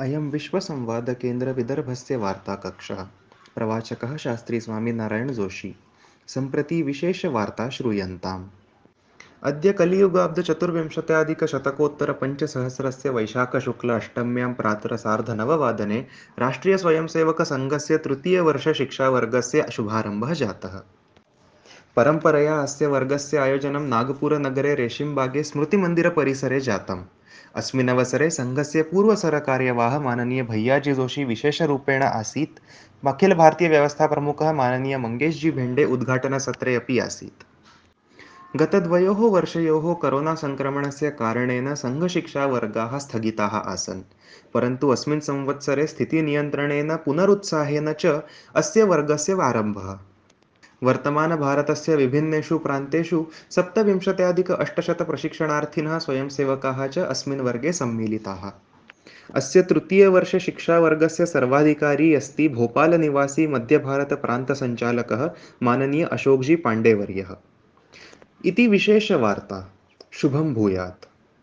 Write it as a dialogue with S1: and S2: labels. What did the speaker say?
S1: अयं विश्वसंवादकेन्द्रविदर्भस्य वार्ताकक्षः। प्रवाचकः शास्त्री स्वामिनारायणजोशी सम्प्रति विशेषवार्ता श्रूयन्ताम्। अद्य कलियुगाब्दचतुर्विंशत्याधिकशतकोत्तरपञ्चसहस्रस्य वैशाखशुक्ल अष्टम्यां प्रातः सार्धनववादने राष्ट्रियस्वयंसेवकसङ्घस्य तृतीयवर्षशिक्षावर्गस्य शुभारम्भः जातः। परम्परया अस्य वर्गस्य आयोजनं नागपुरनगरे रेशिम्बागे स्मृतिमन्दिरपरिसरे जातम्। अस्मिन् अवसरे सङ्घस्य पूर्वसरकार्यवाह माननीय भैयाजी जोशी विशेषरूपेण आसीत्. अखिलभारतीयव्यवस्थाप्रमुखः माननीय मङ्गेशजी भेण्डे उद्घाटनसत्रे अपि आसीत्. गतद्वयोः वर्षयोः करोनासङ्क्रमणस्य कारणेन सङ्घशिक्षावर्गाः स्थगिताः आसन्. परन्तु अस्मिन् संवत्सरे स्थितिनियन्त्रणेन पुनरुत्साहेन च अस्य वर्गस्य आरम्भः। वर्तमानभारतस्य विभिन्नेषु प्रान्तेषु सप्तविंशत्यधिक अष्टशतप्रशिक्षणार्थिनः स्वयंसेवकाः च अस्मिन् वर्गे सम्मिलिताः। अस्य तृतीयवर्षशिक्षावर्गस्य सर्वाधिकारी अस्ति भोपालनिवासी मध्यभारतप्रान्तसञ्चालकः माननीय अशोकजी पाण्डेवर्यः। इति विशेषवार्ता शुभं भूयात्।